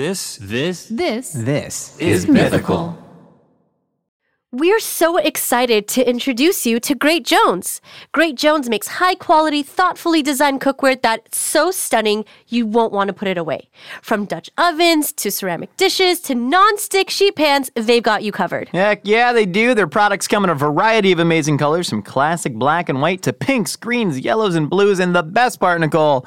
This, this, This This is mythical. We're so excited to introduce you to Great Jones. Great Jones makes high quality, thoughtfully designed cookware that's so stunning you won't want to put it away. From Dutch ovens to ceramic dishes to non-stick sheet pans, they've got you covered. Heck yeah, they do. Their products come in a variety of amazing colors, from classic black and white to pinks, greens, yellows, and blues. And the best part, Nicole,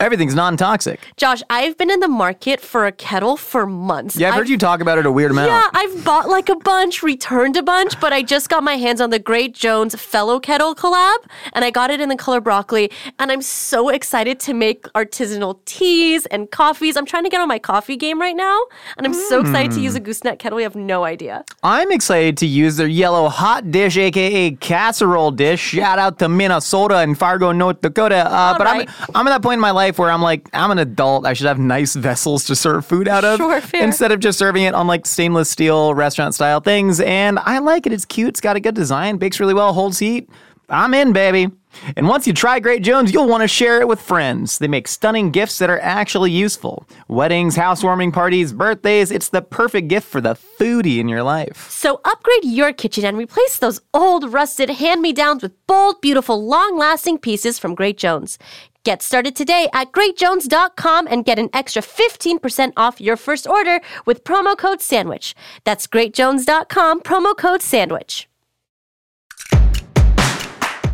everything's non toxic. Josh, I've been in the market for a kettle for months. Yeah, I've heard you talk about it a weird amount. Yeah, I've bought like a bunch, returned a bunch, but I just got my hands on the Great Jones Fellow Kettle collab, and I got it in the color broccoli. And I'm so excited to make artisanal teas and coffees. I'm trying to get on my coffee game right now, and I'm so excited to Hmm. use a gooseneck kettle. You have no idea. I'm excited to use their yellow hot dish, aka casserole dish. Shout out to Minnesota and Fargo, North Dakota. Uh, but right. I'm, I'm at that point in my life where I'm like, I'm an adult. I should have nice vessels to serve food out of. Sure. Instead of just serving it on like stainless steel restaurant style things. And I like it. It's cute. It's got a good design, bakes really well, holds heat. I'm in, baby. And once you try Great Jones, you'll want to share it with friends. They make stunning gifts that are actually useful. Weddings, housewarming parties, birthdays, it's the perfect gift for the foodie in your life. So upgrade your kitchen and replace those old, rusted hand-me-downs with bold, beautiful, long-lasting pieces from Great Jones. Get started today at greatjones.com and get an extra 15% off your first order with promo code SANDWICH. That's greatjones.com, promo code SANDWICH.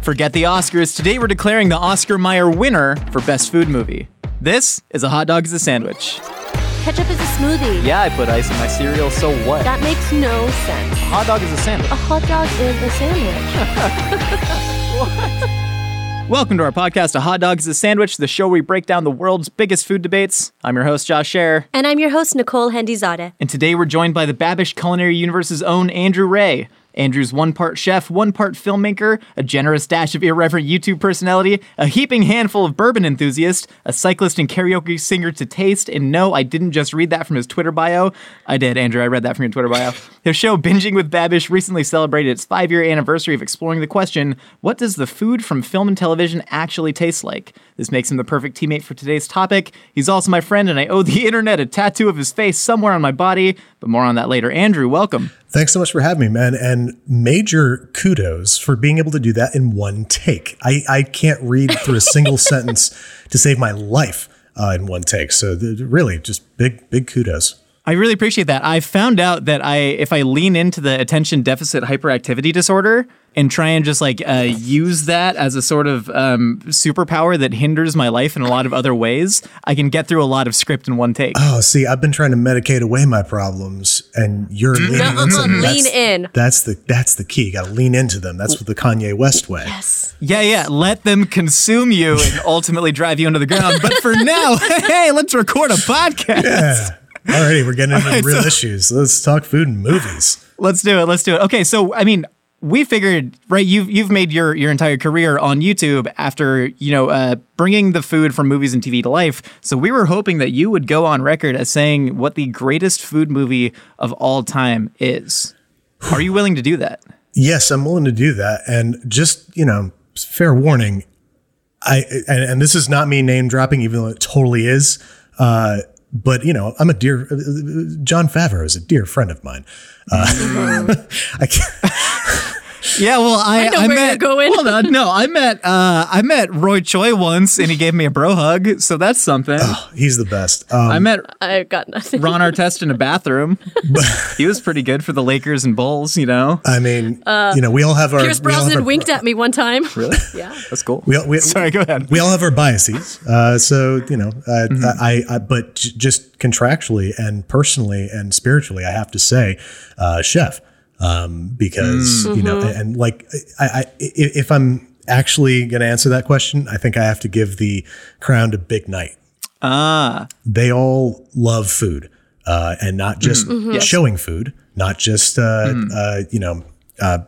Forget the Oscars. Today we're declaring the Oscar Mayer winner for Best Food Movie. This is A Hot Dog is a Sandwich. Ketchup is a smoothie. Yeah, I put ice in my cereal, so what? That makes no sense. hot dog is a sandwich. A hot dog is a sandwich. Welcome to our podcast, A Hot Dog is a Sandwich, the show where we break down the world's biggest food debates. I'm your host, Josh Scher, and I'm your host, Nicole Hendizadeh. and today we're joined by the Babish Culinary Universe's own Andrew Rea. Andrew's one part chef, one part filmmaker, a generous dash of irreverent YouTube personality, a heaping handful of bourbon enthusiast, a cyclist and karaoke singer to taste. And no, I didn't just read that from his Twitter bio. I did, Andrew. I read that from your Twitter bio. His show, Binging with Babish, recently celebrated its five year anniversary of exploring the question what does the food from film and television actually taste like? This makes him the perfect teammate for today's topic. He's also my friend, and I owe the internet a tattoo of his face somewhere on my body, but more on that later. Andrew, welcome. Thanks so much for having me, man. And major kudos for being able to do that in one take. I, I can't read through a single sentence to save my life uh, in one take. So th- really, just big, big kudos. I really appreciate that. I found out that I if I lean into the attention deficit hyperactivity disorder and try and just like uh, use that as a sort of um, superpower that hinders my life in a lot of other ways, I can get through a lot of script in one take. Oh, see, I've been trying to medicate away my problems, and you're leaning into them. Lean That's- in. That's the that's the key. You got to lean into them. That's what the Kanye West way. Yes. Yeah, yeah. Let them consume you and ultimately drive you into the ground. But for now, hey, let's record a podcast. Yeah. Alrighty, we're getting into right, real so- issues. Let's talk food and movies. Let's do it. Let's do it. Okay, so I mean, we figured, right? You've you've made your your entire career on YouTube after you know uh, bringing the food from movies and TV to life. So we were hoping that you would go on record as saying what the greatest food movie of all time is. Are you willing to do that? Yes, I'm willing to do that. And just, you know, fair warning, I and, and this is not me name dropping, even though it totally is. Uh, but you know, I'm a dear Jon Favreau is a dear friend of mine. Uh, I can't, Yeah, well, I, know where met, you're going. Hold on, no, I met uh, I met Roy Choi once, and he gave me a bro hug, so that's something. he's the best. Um, I met I've got nothing. Ron Artest in a bathroom. he was pretty good for the Lakers and Bulls, you know. I mean, you know, we all have our Pierce we all have Brosnan our- winked at me one time. Really? Yeah. That's cool. We, all- we, Sorry, go ahead. we all have our biases. Uh, so you know, uh, I, I, but j- just contractually and personally and spiritually, I have to say, uh, chef, um, because you know, and, and like, I, I, if I'm actually going to answer that question, I think I have to give the crown to Big Night. Ah, They all love food, uh, and not just showing food, not just uh, uh, you know. Uh,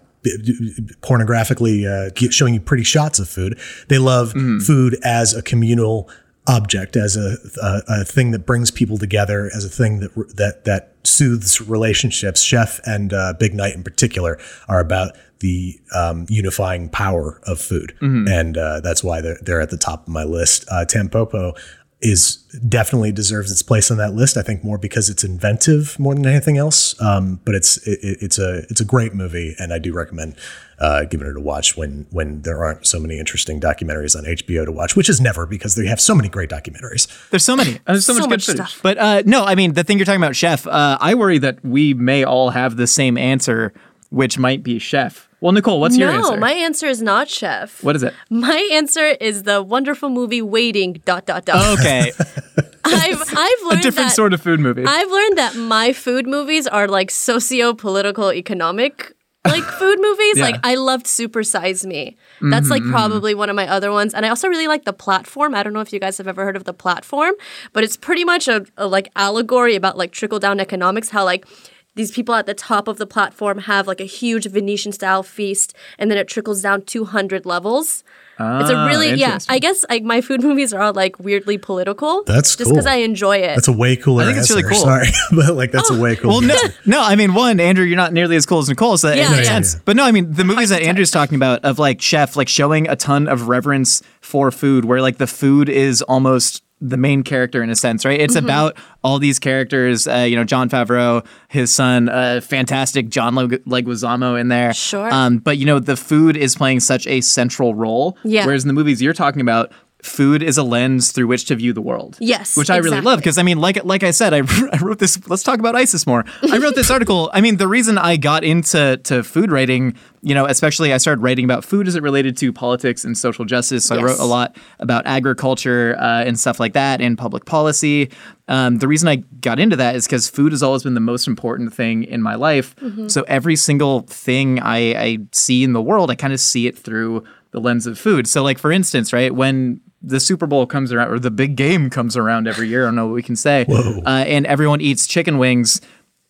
pornographically uh, showing you pretty shots of food. They love food as a communal object, as a, a a thing that brings people together, as a thing that that that soothes relationships. Chef and uh, Big Night in particular are about the um, unifying power of food, and uh, that's why they're they're at the top of my list. Uh, Tampopo is definitely deserves its place on that list. I think more because it's inventive more than anything else. Um, but it's it, it's a it's a great movie, and I do recommend uh, giving it a watch when when there aren't so many interesting documentaries on HBO to watch, which is never because they have so many great documentaries. There's so many. There's so, So much, much good footage. stuff. But uh, no, I mean the thing you're talking about, chef. Uh, I worry that we may all have the same answer, which might be chef. Well, Nicole, what's your answer? no, my answer is not chef. what is it? My answer is the wonderful movie Waiting. Dot dot dot. Okay, I've I've a learned different that sort of food movie. I've learned that my food movies are like socio-political, economic like food movies. Yeah. Like I loved Super Size Me. That's like mm-hmm. probably one of my other ones. And I also really like The Platform. I don't know if you guys have ever heard of The Platform, but it's pretty much a, a like allegory about like trickle down economics. How like these people at the top of the platform have like a huge Venetian style feast, and then it trickles down 200 levels. it's a Ah, really yeah. I guess like my food movies are all like weirdly political. That's just because cool. I enjoy it. That's a way cooler I think it's answer. really cool. Sorry, but like that's a way cooler. Well, no, no. I mean, one, Andrew, you're not nearly as cool as Nicole, so that Yeah, makes yeah. sense. But no, I mean, the movies that Andrew's talking about of like chef, like showing a ton of reverence for food, where like the food is almost the main character in a sense, right? Mm-hmm. It's about all these characters. Uh, you know, Jon Favreau, his son, uh, fantastic John Leg- Leguizamo in there. Sure. Um, but you know, the food is playing such a central role. Yeah. Whereas in the movies you're talking about. Food is a lens through which to view the world. Yes, which I really love because I mean, like like I said, I, I wrote this. Let's talk about ISIS more. I wrote this article. I mean, the reason I got into to food writing, you know, especially I started writing about food as it related to politics and social justice. So I wrote a lot about agriculture uh, and stuff like that and public policy. Um, the reason I got into that is because food has always been the most important thing in my life. Mm-hmm. So every single thing I, I see in the world, I kind of see it through the lens of food. So, like for instance, right when the Super Bowl comes around or the big game comes around every year, I don't know what we can say, uh, and everyone eats chicken wings.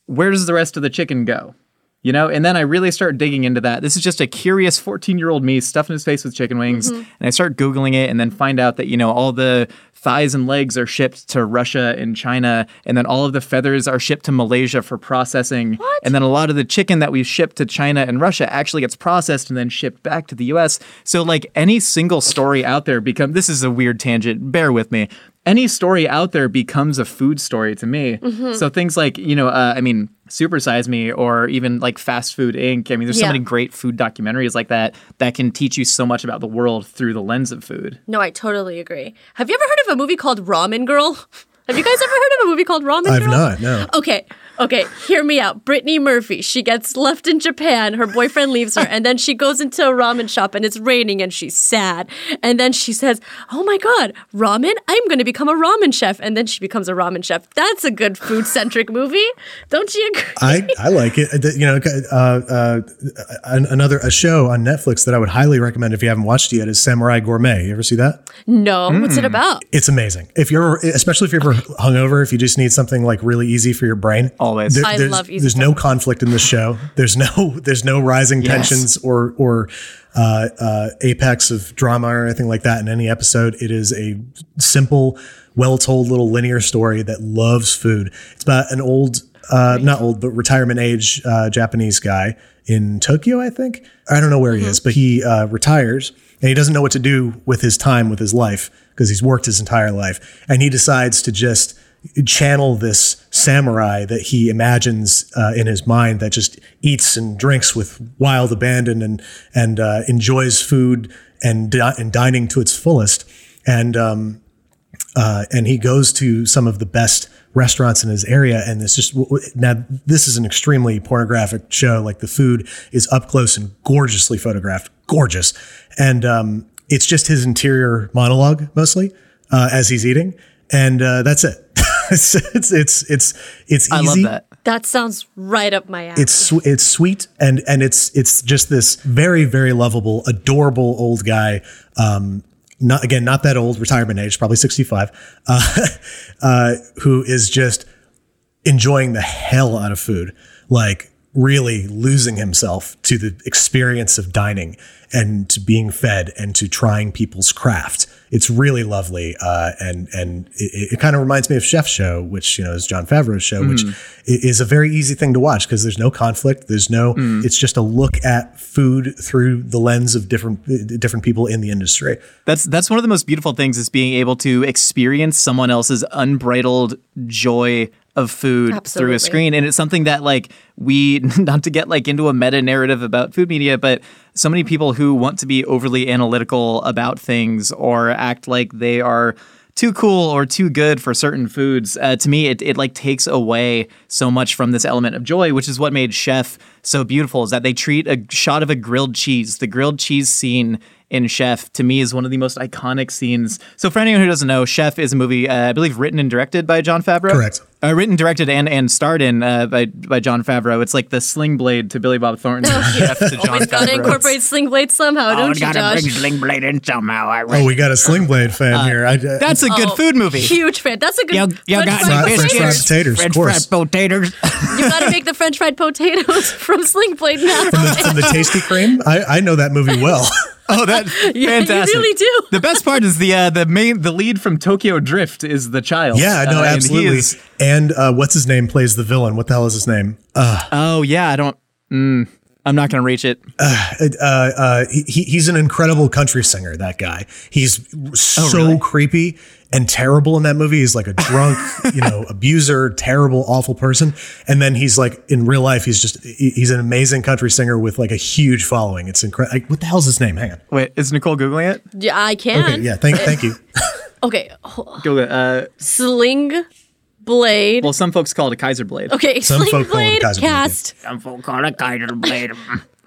Where does the rest of the chicken go? You know, and then I really start digging into that. This is just a curious 14 year old me stuffing his face with chicken wings. Mm-hmm. And I start Googling it and then find out that, you know, all the thighs and legs are shipped to Russia and China. And then all of the feathers are shipped to Malaysia for processing. what? And then a lot of the chicken that we ship to China and Russia actually gets processed and then shipped back to the US. So, like, any single story out there become this is a weird tangent, bear with me. Any story out there becomes a food story to me. So things like, you know, uh, I mean, Super Size Me or even like Fast Food Inc. I mean, there's so many great food documentaries like that that can teach you so much about the world through the lens of food. No, I totally agree. Have you ever heard of a movie called Ramen Girl? Have you guys ever heard of a movie called Ramen I've Girl? not. No. Okay, okay, hear me out. Brittany Murphy, she gets left in Japan. Her boyfriend leaves her, and then she goes into a ramen shop and it's raining and she's sad. And then she says, Oh my god, ramen? I'm going to become a ramen chef. And then she becomes a ramen chef. That's a good food centric movie. Don't you agree? I, I like it. You know, uh, uh, another a show on Netflix that I would highly recommend if you haven't watched it yet is Samurai Gourmet. You ever see that? no, what's Mm. it about? It's amazing. If you're, especially if you're ever hungover, if you just need something like really easy for your brain, Always. I there's, love easy There's no conflict in this show. There's no there's no rising Yes. tensions or or uh, uh, apex of drama or anything like that in any episode. It is a simple, well told little linear story that loves food. It's about an old, uh, not old, but retirement age uh, Japanese guy in Tokyo, I think. I don't know where he is, but he uh, retires and he doesn't know what to do with his time, with his life, because he's worked his entire life. And he decides to just channel this samurai that he imagines uh, in his mind that just eats and drinks with wild abandon and and uh, enjoys food and di- and dining to its fullest. And um, uh, and he goes to some of the best restaurants in his area. And it's just now this is an extremely pornographic show. Like the food is up close and gorgeously photographed. Gorgeous. And um, it's just his interior monologue mostly uh, as he's eating. And uh, that's it it's it's it's it's, it's I love easy that. That sounds right up my alley. it's sw- it's sweet and and it's it's just this very very lovable adorable old guy um not again not that old retirement age probably 65 uh, uh who is just enjoying the hell out of food like really losing himself to the experience of dining and to being fed and to trying people's craft. It's really lovely, uh, and and it, it kind of reminds me of Chef Show, which you know is Jon Favreau's show, which mm-hmm. is a very easy thing to watch because there's no conflict, there's no. Mm-hmm. It's just a look at food through the lens of different uh, different people in the industry. That's that's one of the most beautiful things is being able to experience someone else's unbridled joy of food through a screen and it's something that like we not to get like into a meta narrative about food media but so many people who want to be overly analytical about things or act like they are too cool or too good for certain foods uh, to me it, it like takes away so much from this element of joy which is what made chef so beautiful is that they treat a shot of a grilled cheese the grilled cheese scene in Chef to me is one of the most iconic scenes. So for anyone who doesn't know, Chef is a movie uh, I believe written and directed by Jon Favreau. Correct. Uh, written, directed, and and starred in uh, by by Jon Favreau. It's like the Sling Blade to Billy Bob Thornton. Chef to John Always gotta incorporate Sling Blade somehow, don't you, Josh? Sling Blade in somehow. I Oh, we got a Sling Blade fan here. I, That's a good Oh, food movie. Huge fan. That's a good. You, you French got fried French fried potatoes, French course. fried potatoes. You gotta make the French fried potatoes from Sling Blade now. from, the, from the Tasty Cream. I, I know that movie well. Oh, that Yeah, you fantastic! really do. The best part is the uh, the main the lead from Tokyo Drift is the child. Yeah, no, Uh, and absolutely. is- And uh, what's his name plays the villain? What the hell is his name? Uh, oh yeah, I don't. Mm, I'm not gonna reach it. uh, uh, he, he's an incredible country singer. That guy. He's so really? creepy and terrible in that movie. He's like a drunk, you know, abuser, terrible, awful person. And then he's like in real life, he's just he's an amazing country singer with like a huge following. It's incredible. Like, what the hell's his name? Hang on. Wait, is Nicole googling it? Yeah, I can. Okay, yeah, thank thank you. Okay. Google it. Uh, Sling Blade. well, some folks call it a Kaiser blade. Okay, Some Sling folk call it Blade Kaiser Blade, cast. Some folk call it a Kaiser Blade.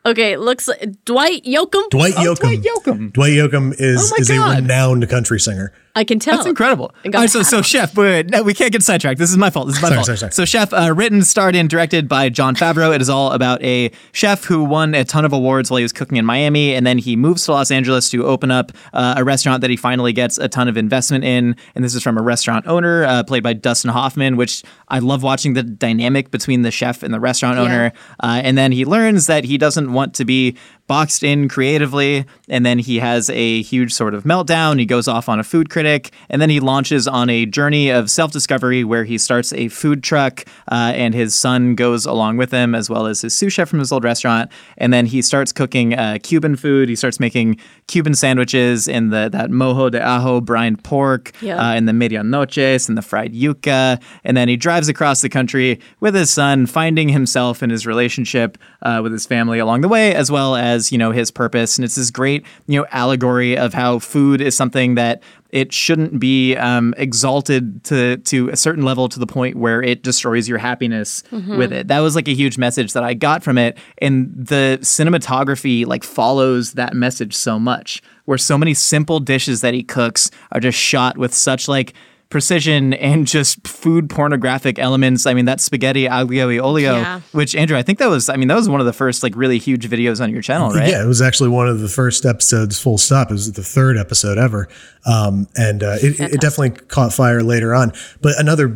Okay, looks like Dwight Yoakam. Dwight Yoakam. Dwight Yoakam. Dwight Yoakam is Oh my is a renowned country singer. I can tell. That's incredible. And got All a right, so hat so. Chef, wait, no, we can't get sidetracked. This is my fault. This is my Sorry, fault. sorry, sorry. So Chef, uh, written, starred, and directed by Jon Favreau. It is all about a chef who won a ton of awards while he was cooking in Miami, and then he moves to Los Angeles to open up uh, a restaurant that he finally gets a ton of investment in. And this is from a restaurant owner uh, played by Dustin Hoffman, which I love watching the dynamic between the chef and the restaurant owner. Uh, and then he learns that he doesn't want to be boxed in creatively. And then he has a huge sort of meltdown. He goes off on a food critic. And then he launches on a journey of self discovery where he starts a food truck uh, and his son goes along with him, as well as his sous chef from his old restaurant. And then he starts cooking uh, Cuban food. He starts making Cuban sandwiches in the that mojo de ajo brined pork uh, and the medianoches and the fried yuca. And then he drives across the country with his son, finding himself and his relationship uh, with his family along the way, as well as, you know, his purpose. And it's this great, you know, allegory of how food is something that it shouldn't be um, exalted to to a certain level to the point where it destroys your happiness with it. That was like a huge message that I got from it, and the cinematography like follows that message so much. Where so many simple dishes that he cooks are just shot with such like precision and just food pornographic elements. I mean, that spaghetti aglio e olio, Yeah. which Andrew, I think that was, I mean, that was one of the first like really huge videos on your channel, right? Yeah, it was actually one of the first episodes. Full stop. It was the third episode ever, um, and uh, it, it definitely caught fire later on. But another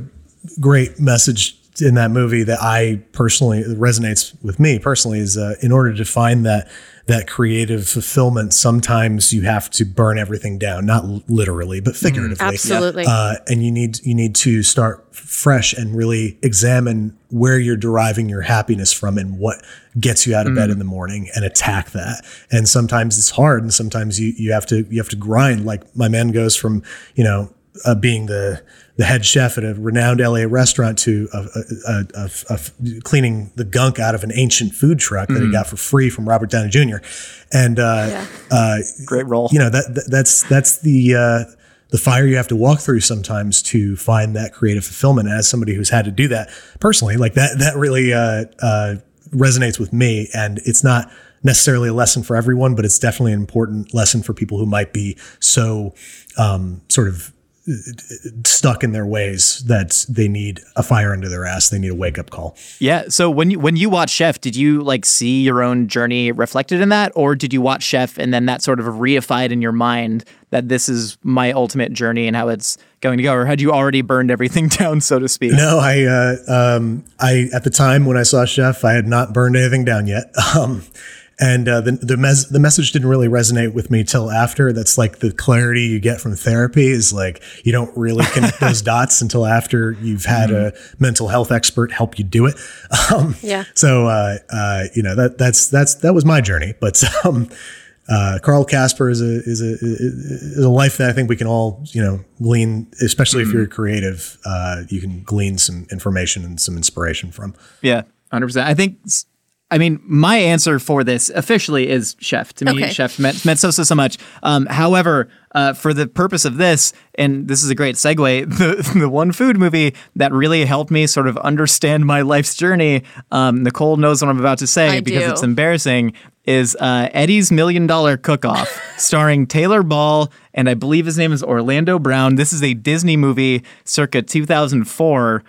great message in that movie that I personally resonates with me personally is uh, in order to find that that creative fulfillment, sometimes you have to burn everything down, not literally, but figuratively. Absolutely. Uh, and you need you need to start fresh and really examine where you're deriving your happiness from and what gets you out of bed in the morning and attack that. And sometimes it's hard, and sometimes you you have to you have to grind. Like my man goes from you know uh, being the the head chef at a renowned LA restaurant to a, a, a, a- a- cleaning the gunk out of an ancient food truck that he got for free from Robert Downey Jr. And uh, uh, Great role. you know that, that that's that's the uh, the fire you have to walk through sometimes to find that creative fulfillment. And as somebody who's had to do that personally, like that that really uh, uh, resonates with me. And it's not necessarily a lesson for everyone, but it's definitely an important lesson for people who might be so um, sort of stuck in their ways that they need a fire under their ass. They need a wake up call. Yeah. So when you when you watch Chef, did you like see your own journey reflected in that, or did you watch Chef and then that sort of reified in your mind that this is my ultimate journey and how it's going to go, or had you already burned everything down, so to speak? No, I, uh, um, I at the time when I saw Chef, I had not burned anything down yet. Um, and uh, the the, mes- the message didn't really resonate with me till after. That's like the clarity you get from therapy is like you don't really connect those dots until after you've had a mental health expert help you do it. Um, Yeah. So uh, uh, you know that that's that's that was my journey, but. Um, uh, Carl Casper is a is a is a life that I think we can all you know glean, especially if you're creative. Uh, you can glean some information and some inspiration from. Yeah, hundred percent. I think. I mean, my answer for this officially is Chef. To me, Okay. Chef meant, meant so so so much. Um, however, uh, for the purpose of this, and this is a great segue, the the one food movie that really helped me sort of understand my life's journey. Um, Nicole knows what I'm about to say I because do. it's embarrassing. Is uh, Eddie's Million Dollar Cook Off, starring Taylor Ball and I believe his name is Orlando Brown. This is a Disney movie circa 2004.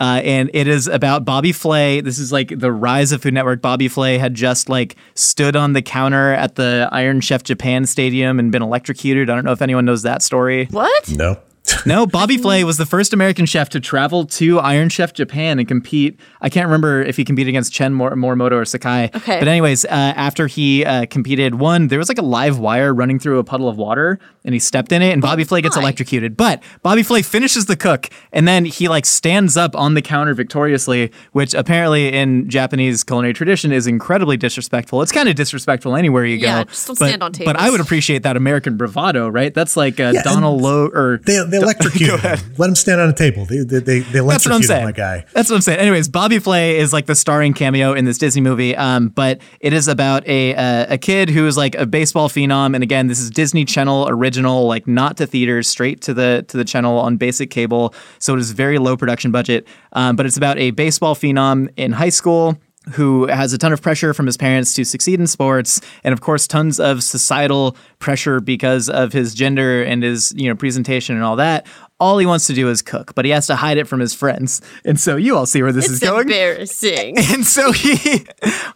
Uh, and it is about Bobby Flay. This is like the rise of Food Network. Bobby Flay had just like stood on the counter at the Iron Chef Japan Stadium and been electrocuted. I don't know if anyone knows that story. What? No. No, Bobby Flay was the first American chef to travel to Iron Chef Japan and compete. I can't remember if he competed against Chen Mor- Morimoto or Sakai. Okay. But anyways, uh, after he uh, competed, one there was like a live wire running through a puddle of water, and he stepped in it, and Bobby Flay gets electrocuted. But Bobby Flay finishes the cook, and then he like stands up on the counter victoriously, which apparently in Japanese culinary tradition is incredibly disrespectful. It's kind of disrespectful anywhere you go. Yeah, go. just don't but, stand on tables. But I would appreciate that American bravado, right? That's like uh, Yeah, Donald Lowe or They, they electrocuted him. Let him stand on a table. They, they, they, they That's what I'm saying. my guy. That's what I'm saying. Anyways, Bobby Flay is like the starring cameo in this Disney movie, um, but it is about a uh, a kid who is like a baseball phenom, and again, this is Disney Channel original, like not to theaters, straight to the to the channel on basic cable. So it is very low production budget, um, but it's about a baseball phenom in high school who has a ton of pressure from his parents to succeed in sports and of course tons of societal pressure because of his gender and his you know presentation and all that. All he wants to do is cook but he has to hide it from his friends. And so you all see where this is It's going. embarrassing. and so he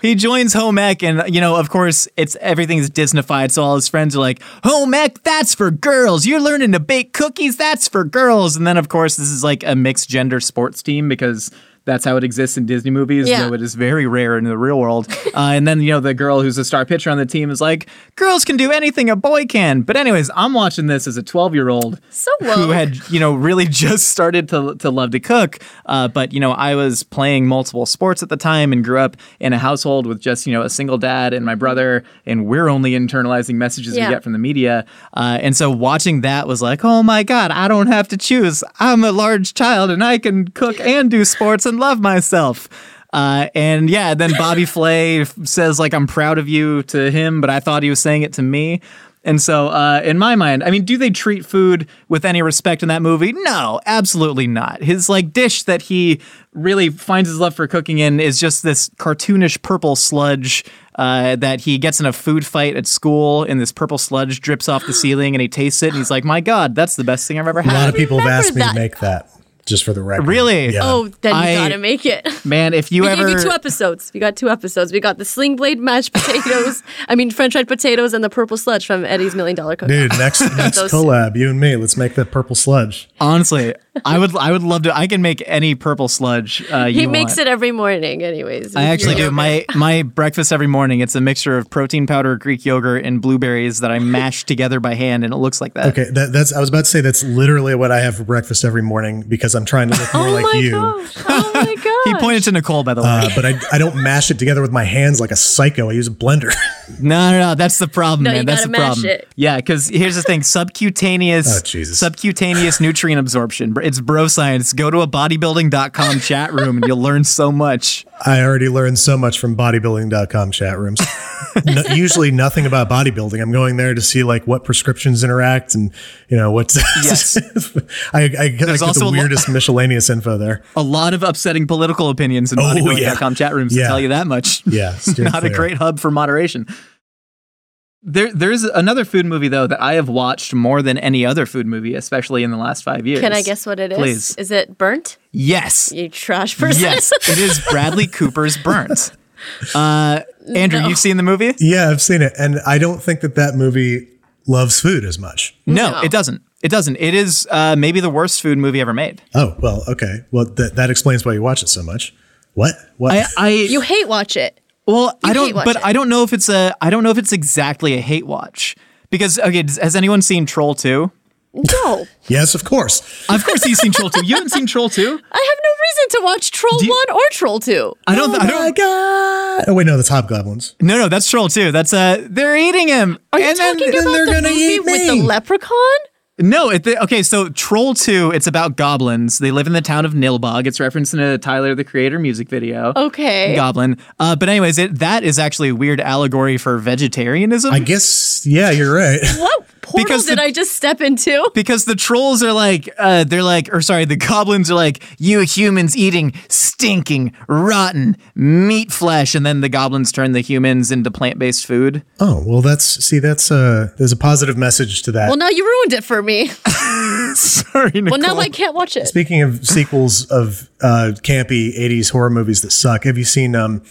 he joins home ec and you know of course it's everything's disneyfied so all his friends are like home ec that's for girls. You're learning to bake cookies that's for girls. And then of course this is like a mixed gender sports team because that's how it exists in Disney movies, Yeah. though it is very rare in the real world. Uh, and then, you know, the girl who's a star pitcher on the team is like, girls can do anything a boy can. But, anyways, I'm watching this as a 12 year old So who had you know really just started to, to love to cook uh, but you know i was playing multiple sports at the time and grew up in a household with just you know a single dad and my brother and we're only internalizing messages Yeah. we get from the media uh, and so watching that was like oh my god i don't have to choose i'm a large child and i can cook and do sports and love myself uh, and yeah, then Bobby Flay says like I'm proud of you to him, but I thought he was saying it to me. And so, uh, in my mind, I mean, do they treat food with any respect in that movie? No, absolutely not. His like dish that he really finds his love for cooking in is just this cartoonish purple sludge uh, that he gets in a food fight at school, and this purple sludge drips off the ceiling, and he tastes it, and he's like, "My God, that's the best thing I've ever had." A lot of people have asked me that. to make that, just for the record. Really? Yeah. Oh, then you I- gotta make it. Man, if you We ever gave you two episodes. We got two episodes. We got the sling blade mashed potatoes. I mean, French fried potatoes and the purple sludge from Eddie's Million Dollar Cook. Dude, next next Those- collab, you and me. Let's make that purple sludge. Honestly, I would I would love to. I can make any purple sludge. Uh, He makes want. it every morning, anyways. I actually do my my breakfast every morning. It's a mixture of protein powder, Greek yogurt, and blueberries that I mash together by hand, and it looks like that. Okay, that, that's. I was about to say that's literally what I have for breakfast every morning because I'm trying to look more Oh like you. gosh! Oh my gosh! He pointed to Nicole, by the way. Uh, but I, I don't mash it together with my hands like a psycho. I use a blender. no, no, no. That's the problem, No, man. you That's gotta the mash problem. it. Yeah, because here's the thing: subcutaneous, Oh, Jesus. subcutaneous nutrient absorption. It's bro science. Go to a bodybuilding.com chat room, and you'll learn so much. I already learned so much from bodybuilding.com chat rooms. no, usually nothing about bodybuilding. I'm going there to see like what prescriptions interact and you know what's. Yes. I, I, I get also the lo- weirdest miscellaneous info there. A lot of upsetting political opinions in Oh, bodybuilding.com yeah. chat rooms. To Yeah. tell you that much. Yeah, not a great hub for moderation. There, there's another food movie though that I have watched more than any other food movie, especially in the last five years. Can I guess what it is? Please. Is it burnt? Yes, You trash person. yes, it is Bradley Cooper's Burnt. Uh, Andrew, you've seen the movie? Yeah, I've seen it, and I don't think that that movie loves food as much. No, No. it doesn't. It doesn't. It is uh, maybe the worst food movie ever made. Oh well, okay. Well, that that explains why you watch it so much. What? What? I, I You hate watch it. Well, I don't, but it. I don't know if it's a, I don't know if it's exactly a hate watch because okay, has anyone seen Troll Two? No. yes, of course. Of course, he's seen Troll Two. You haven't seen Troll Two? I have no reason to watch Troll you- 1 or Troll 2. I don't. oh I my don't. god! Oh wait, no, that's Hobgoblins. No, no, that's Troll Two. That's uh, they're eating him. Are you and then- talking then about they're the gonna movie eat with the leprechaun? No, it, okay, so Troll 2, it's about goblins. They live in the town of Nilbog. It's referenced in a Tyler the Creator music video. Okay. Goblin. Uh, but anyways, it, that is actually a weird allegory for vegetarianism. I guess. Yeah, you're right. What portal Because did the- I just step into? because the trolls are like, uh, they're like, or sorry, the goblins are like, you humans eating stinking, rotten meat flesh. And then the goblins turn the humans into plant based food. Oh well, that's see, that's uh, there's a positive message to that. Well, now you ruined it for me. sorry, Nicole. Well, now I can't watch it. Speaking of sequels of uh, campy '80s horror movies that suck, have you seen um,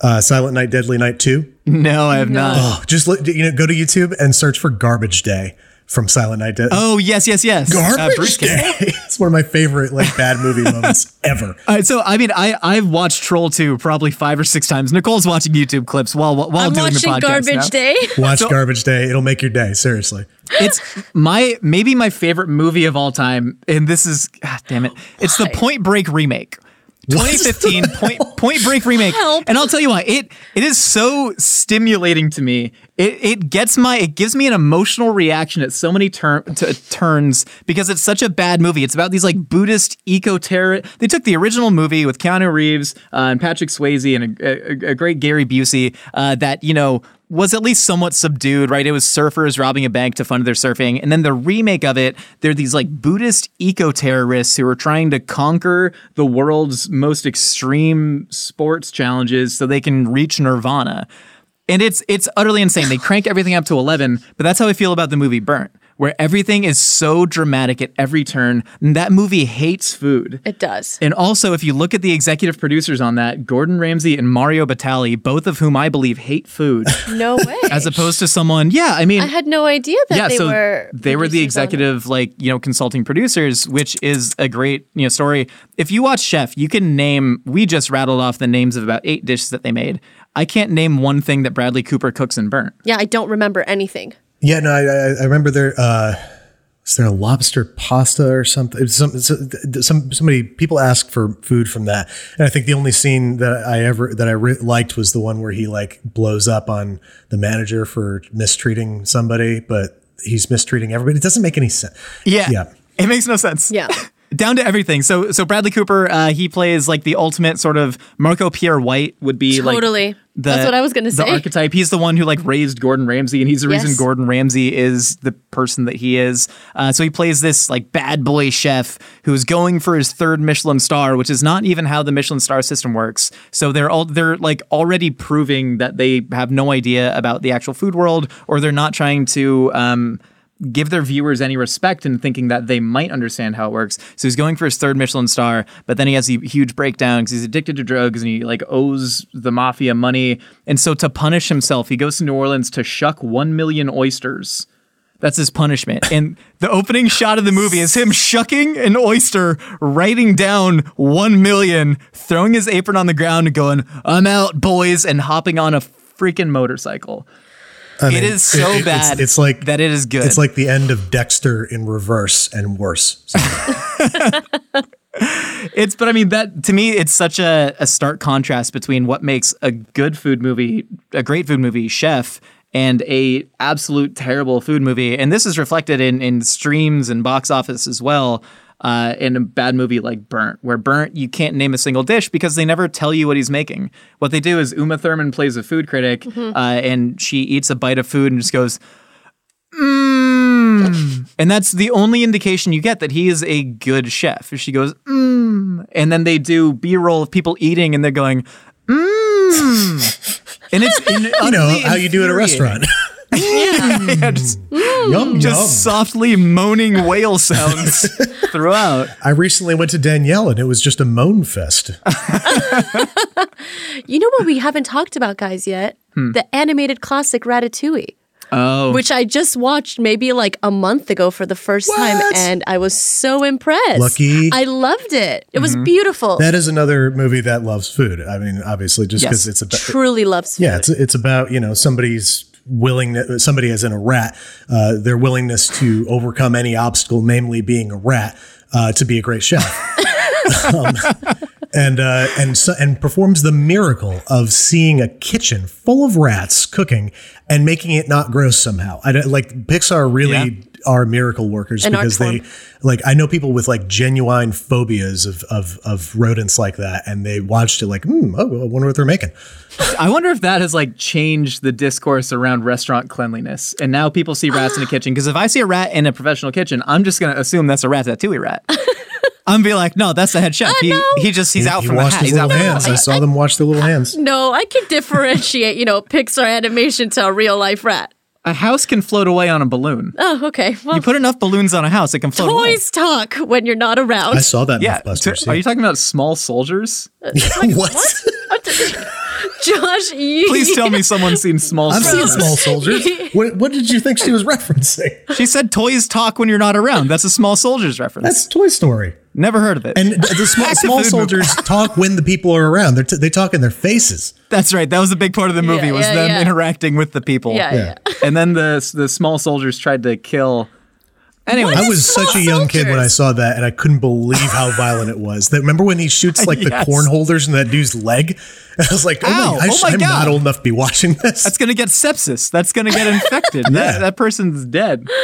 uh, Silent Night, Deadly Night Two? No, I have not. Oh, just look, you know, go to YouTube and search for Garbage Day from Silent Night. Dead. Oh, yes, yes, yes. Uh, Garbage Bruce Day. it's one of my favorite like bad movie moments ever. All right, so I mean, I I've watched Troll 2 probably five or six times. Nicole's watching YouTube clips while while I'm doing the watching podcast. Garbage now. Day. Watch Garbage Day; it'll make your day. Seriously. It's my maybe my favorite movie of all time, and this is God damn it. It's the Point Break remake. 2015 Point Point Break remake, Help. and I'll tell you why. It it is so stimulating to me. It it gets my it gives me an emotional reaction at so many tur- t- turns because it's such a bad movie. It's about these like Buddhist eco terror. They took the original movie with Keanu Reeves uh, and Patrick Swayze and a, a, a great Gary Busey uh, that you know was at least somewhat subdued, right? It was surfers robbing a bank to fund their surfing. And then the remake of it, they're these like Buddhist eco terrorists who are trying to conquer the world's most extreme sports challenges so they can reach nirvana. And it's it's utterly insane. They crank everything up to 11, but that's how I feel about the movie Burnt, where everything is so dramatic at every turn. And that movie hates food. It does. And also, if you look at the executive producers on that, Gordon Ramsay and Mario Batali, both of whom I believe hate food, No way. as opposed to someone, yeah, I mean, I had no idea that yeah, they so were. they were the producers on it. executive, like you know, consulting producers, which is a great you know story. If you watch Chef, you can name. We just rattled off the names of about eight dishes that they made. I can't name one thing that Bradley Cooper cooks and burnt. Yeah, I don't remember anything. Yeah, no, I, I, I remember there. Uh, is there a lobster pasta or something? Some, some somebody people ask for food from that, and I think the only scene that I ever that I re- liked was the one where he like blows up on the manager for mistreating somebody, but he's mistreating everybody. It doesn't make any sense. Yeah, Yeah. it makes no sense. Yeah. down to everything. So so Bradley Cooper, uh, he plays like the ultimate sort of Marco Pierre White would be like Totally. The- That's what I was gonna say. The archetype. He's the one who like raised Gordon Ramsay, and he's the reason Gordon Ramsay is the person that he is. Uh, so he plays this like bad boy chef who's going for his third Michelin star, which is not even how the Michelin star system works. So they're all they're like already proving that they have no idea about the actual food world, or they're not trying to. Um, give their viewers any respect in thinking that they might understand how it works. So he's going for his third Michelin star, but then he has a huge breakdown because he's addicted to drugs and he like owes the mafia money. And so to punish himself, he goes to New Orleans to shuck 1 million oysters. That's his punishment. And the opening shot of the movie is him shucking an oyster, writing down 1 million, throwing his apron on the ground and going, I'm out, boys, and hopping on a freaking motorcycle. I mean, it is so it- it's- bad It's, like that it is good. It's like the end of Dexter in reverse and worse. It's, but I mean that to me, it's such a, a stark contrast between what makes a good food movie, a great food movie, Chef, and a absolute terrible food movie. And this is reflected in in streams and box office as well. Uh, in a bad movie like Burnt, where Burnt you can't name a single dish because they never tell you what he's making. What they do is Uma Thurman plays a food critic, uh, and she eats a bite of food and just goes, mmm. And that's the only indication you get that he is a good chef. She goes, mmm. And then they do B roll of people eating and they're going, mmm. And it's in, you know how you do at a restaurant. yeah, just, yum just yum. softly moaning whale sounds throughout. I recently went to Daniel and it was just a moan fest. You know what we haven't talked about, guys, yet? Hmm. The animated classic Ratatouille. Oh, which I just watched maybe like a month ago for the first time, and I was so impressed. Lucky. I loved it. It Mm-hmm. was beautiful. That is another movie that loves food. I mean, obviously, just because Yes. it's about Truly loves food. yeah, it's it's about you know somebody's willingness, somebody as in a rat, uh, their willingness to overcome any obstacle, namely being a rat, uh, to be a great chef. um, and uh, and so, and performs the miracle of seeing a kitchen full of rats cooking and making it not gross somehow. I like Pixar really are miracle workers An because they like I know people with like genuine phobias of of of rodents like that, and they watched it like, hmm, oh, I wonder what they're making. I wonder if that has like changed the discourse around restaurant cleanliness. And now people see rats in a kitchen. Because if I see a rat in a professional kitchen, I'm just gonna assume that's a rat ratatouille rat. I'm gonna be like, no, that's the head chef. he he just he's out he from the washed hat. his He's out little from the hands. hat. I saw them wash their little hands. No, I can differentiate, you know, Pixar animation to a real life rat. A house can float away on a balloon. Oh, okay. Well, You put enough balloons on a house, it can float away. toys talk when you're not around. I saw that. in Yeah. Mythbusters, to- are you talking about small soldiers? Uh, what? Josh, you, Please tell me someone's seen small I've seen soldiers. small soldiers. What, what did you think she was referencing? She said toys talk when you're not around. That's a small soldiers reference. That's Toy Story. Never heard of it. And the small, Back to small food soldiers talk when the people are around. They're t- they talk in their faces. That's right. That was a big part of the movie Yeah, was yeah, them yeah. interacting with the people. Yeah, yeah. And then the the small soldiers tried to kill. Anyway, I was such a young kid when I saw that, and I couldn't believe how violent it was. That remember when he shoots like the Yes. corn holders in that dude's leg? And I was like, oh, Ow, my, I, oh my am God. not old enough to be watching this. that's gonna get sepsis. That's gonna get infected. Yeah. That that person's dead.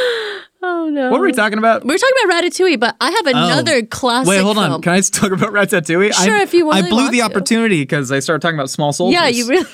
Oh no. What were we talking about? We were talking about Ratatouille, but I have oh. another classic. Wait, hold on. film. Can I just talk about Ratatouille? Sure, I, if you want. I blew want the to. opportunity because I started talking about small soldiers. Yeah, you really.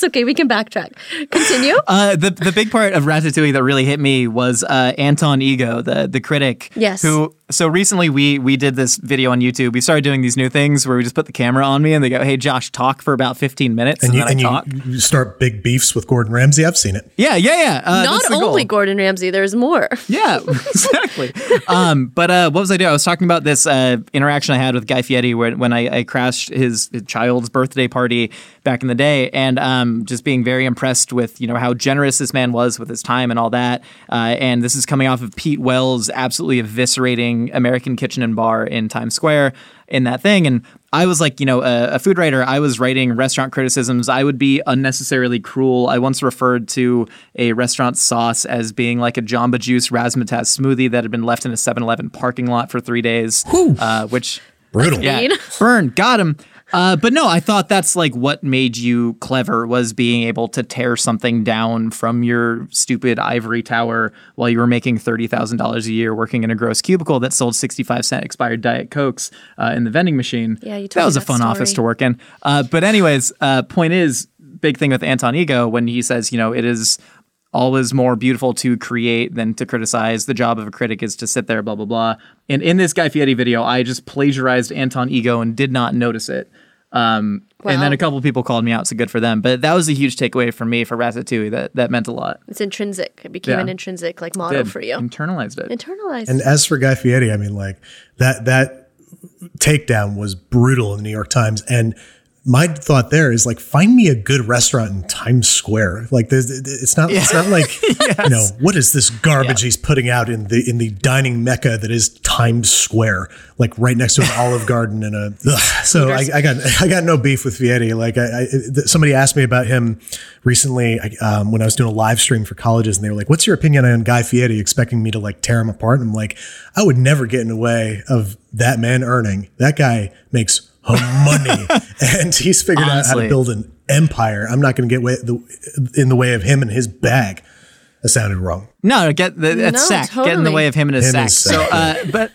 It's okay. We can backtrack. Continue. Uh, the the big part of Ratatouille that really hit me was uh, Anton Ego, the the critic. Yes. Who so recently we we did this video on YouTube. We started doing these new things where we just put the camera on me and they go, "Hey, Josh, talk for about fifteen minutes," and, and you, then and I you, talk. you start big beefs with Gordon Ramsay. I've seen it. Yeah, yeah, yeah. Uh, Not that's the goal. only Gordon Ramsay, there's more. Yeah, exactly. um, but uh, what was I doing? I was talking about this uh, interaction I had with Guy Fieri when, when I, I crashed his, his child's birthday party back in the day, and um, just being very impressed with you know how generous this man was with his time and all that. Uh, and this is coming off of Pete Wells absolutely eviscerating American Kitchen and Bar in Times Square in that thing, and I was like, you know, a, a food writer. I was writing restaurant criticisms. I would be unnecessarily cruel. I once referred to a restaurant sauce as being like a Jamba Juice razzmatazz smoothie that had been left in a 7-Eleven parking lot for three days, uh, which Brutal. yeah, burn, got him. Uh, but no, I thought that's like what made you clever was being able to tear something down from your stupid ivory tower while you were making thirty thousand dollars a year working in a gross cubicle that sold sixty-five cent expired diet cokes uh, in the vending machine. Yeah, you told that was a fun story. office to work in. Uh, but anyways, uh, point is, big thing with Anton Ego when he says, you know, it is always more beautiful to create than to criticize. The job of a critic is to sit there, blah blah blah. And in this Guy Fieri video, I just plagiarized Anton Ego and did not notice it. Um, And then a couple people called me out, so good for them. But that was a huge takeaway for me for Ratatouille. That that meant a lot. It's intrinsic. It became Yeah. an intrinsic like motto Did. for you. internalized it. Internalized. And as for Guy Fieri, I mean, like that that takedown was brutal in the New York Times. And my thought there is like, find me a good restaurant in Times Square. Like, there's, it's not, it's not like, you know, what is this garbage he's putting out in the in the dining mecca that is Times Square, like right next to an Olive Garden and a. Ugh. So I, I got I got no beef with Fieri. Like, I, I somebody asked me about him recently um, when I was doing a live stream for colleges, and they were like, "What's your opinion on Guy Fieri?" Expecting me to like tear him apart. And I'm like, I would never get in the way of that man earning. That guy makes money, and he's figured out how to build an empire. I'm not going to get way, the, in the way of him and his bag. That sounded wrong. No, get the that's No, sack. Get in the way of him and his Him sack. and So, uh, but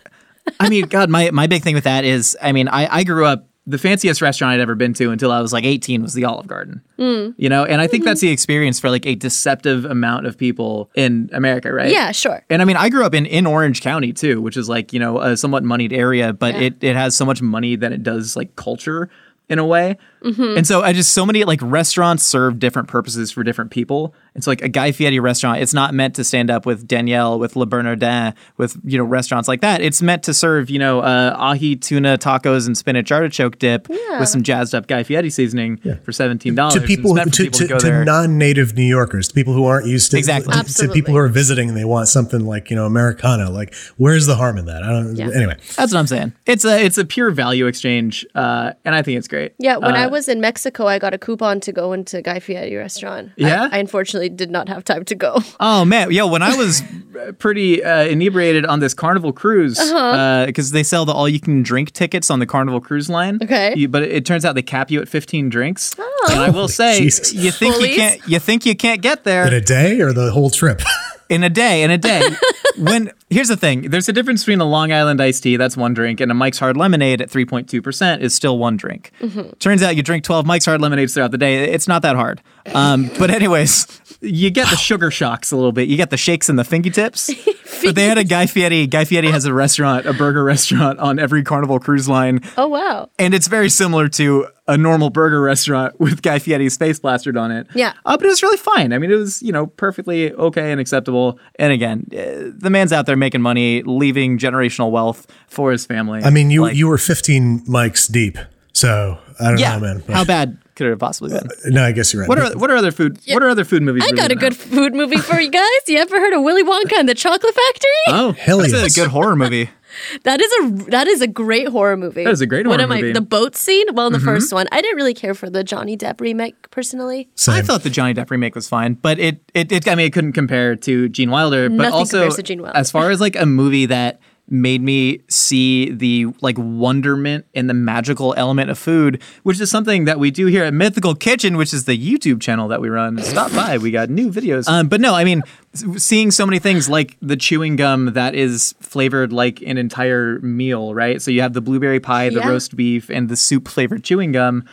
I mean, God, my my big thing with that is, I mean, I I grew up. The fanciest restaurant I'd ever been to until I was like 18 was the Olive Garden. Hmm. You know, and I think Mm-hmm. that's the experience for like a deceptive amount of people in America, right? yeah, sure. And I mean, I grew up in, in Orange County too, which is like, you know, a somewhat moneyed area, but Yeah. it, it has so much money that it does like culture in a way. Mm-hmm. And so I just, so many like restaurants serve different purposes for different people. It's like a Guy Fieri restaurant. It's not meant to stand up with Daniel, with Le Bernardin, with you know restaurants like that. It's meant to serve you know uh, ahi tuna tacos and spinach artichoke dip with some jazzed up Guy Fieri seasoning for seventeen dollars. to people, it's meant for to, people to, to go to non-native New Yorkers, to people who aren't used to Exactly. to, to people who are visiting and they want something like you know Americana. Like, where's the harm in that? I don't. Yeah. Anyway, That's what I'm saying. It's a it's a pure value exchange, uh, and I think it's great. Yeah, when I Uh, was in Mexico, I got a coupon to go into Guy Fieri restaurant. Yeah? I, unfortunately did not have time to go. Oh man, yo, when I was uh, pretty uh, inebriated on this Carnival cruise, uh-huh. uh, because they sell the all-you-can-drink tickets on the Carnival Cruise Line. Okay. You- but it turns out they cap you at 15 drinks. Oh. And I will oh, say, Jesus. you think you can't, you think you can't get there in a day or the whole trip? in a day. In a day. when here's the thing, there's a difference between a Long Island iced tea, that's one drink, and a Mike's Hard Lemonade at 3.2 percent is still one drink. Turns out you drink 12 Mike's Hard Lemonades throughout the day. It's not that hard. Um, but anyways, you get the sugar shocks a little bit. You get the shakes and the fingertips. but they had a Guy Fieri. Guy Fieri has a restaurant, a burger restaurant on every Carnival cruise line, Oh wow. and it's very similar to a normal burger restaurant with Guy Fieri's face plastered on it. Yeah. Uh, but it was really fine. I mean, it was, you know, perfectly okay and acceptable. And again, uh, the man's out there making money, leaving generational wealth for his family. I mean, you Like, you were 15 mics deep, so I don't yeah. know, man. How bad could it have possibly been? no, I guess you're right. What are what are other food? What are other food movies? I we're got a leaving good food movie for you guys. You ever heard of Willy Wonka and the Chocolate Factory? Oh, Hell that's yes. a good horror movie. That is a that is a great horror movie. That is a great One horror of my movie. Mm-hmm. the boat scene. Well, in the first one, I didn't really care for the Johnny Depp remake personally. Same. I thought the Johnny Depp remake was fine, but it, it, it I mean, it couldn't compare to Gene Wilder. But Nothing also, compares to Gene Wilder. as far as like a movie that made me see the like wonderment and the magical element of food, which is something that we do here at Mythical Kitchen, which is the YouTube channel that we run. Stop by, we got new videos. Um, but no, I mean, seeing so many things like the chewing gum that is flavored like an entire meal, right? So you have the blueberry pie, the Yeah. roast beef, and the soup flavored chewing gum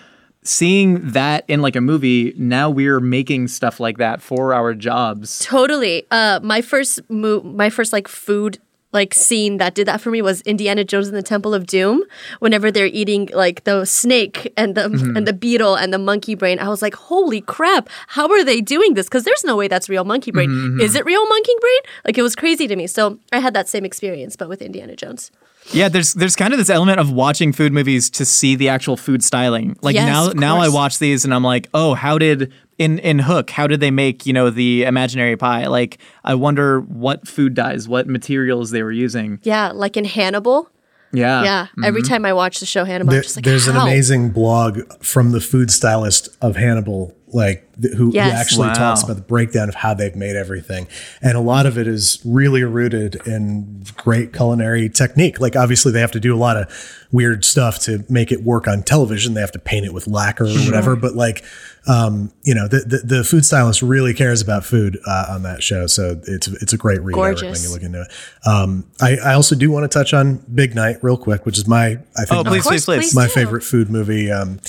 seeing that in like a movie now we're making stuff like that for our jobs Totally. Uh, my first mo- my first like food like scene that did that for me was Indiana Jones and the Temple of Doom. Whenever they're eating like the snake and the Mm-hmm. and the beetle and the monkey brain, I was like, "Holy crap! How are they doing this? Because there's no way that's real monkey brain. Mm-hmm, Is it real monkey brain? Like it was crazy to me. So I had that same experience, but with Indiana Jones. yeah there's there's kind of this element of watching food movies to see the actual food styling like Yes, now now i watch these and i'm like oh how did in in hook how did they make you know the imaginary pie like i wonder what food dyes what materials they were using Yeah, like in Hannibal. yeah Yeah, every mm-hmm. time I watch the show Hannibal, There- I'm just like, there's how? an amazing blog from the food stylist of Hannibal, like th- who, who actually Wow. talks about the breakdown of how they've made everything, and a lot of it is really rooted in great culinary technique. Like obviously they have to do a lot of weird stuff to make it work on television. They have to paint it with lacquer or whatever, but like. Um, you know, the, the the food stylist really cares about food uh, on that show, so it's it's a great read. I recommend you look into it. Um, I, I also do want to touch on Big Night real quick, which is my I think oh please course, please please please. my do. favorite food movie, um,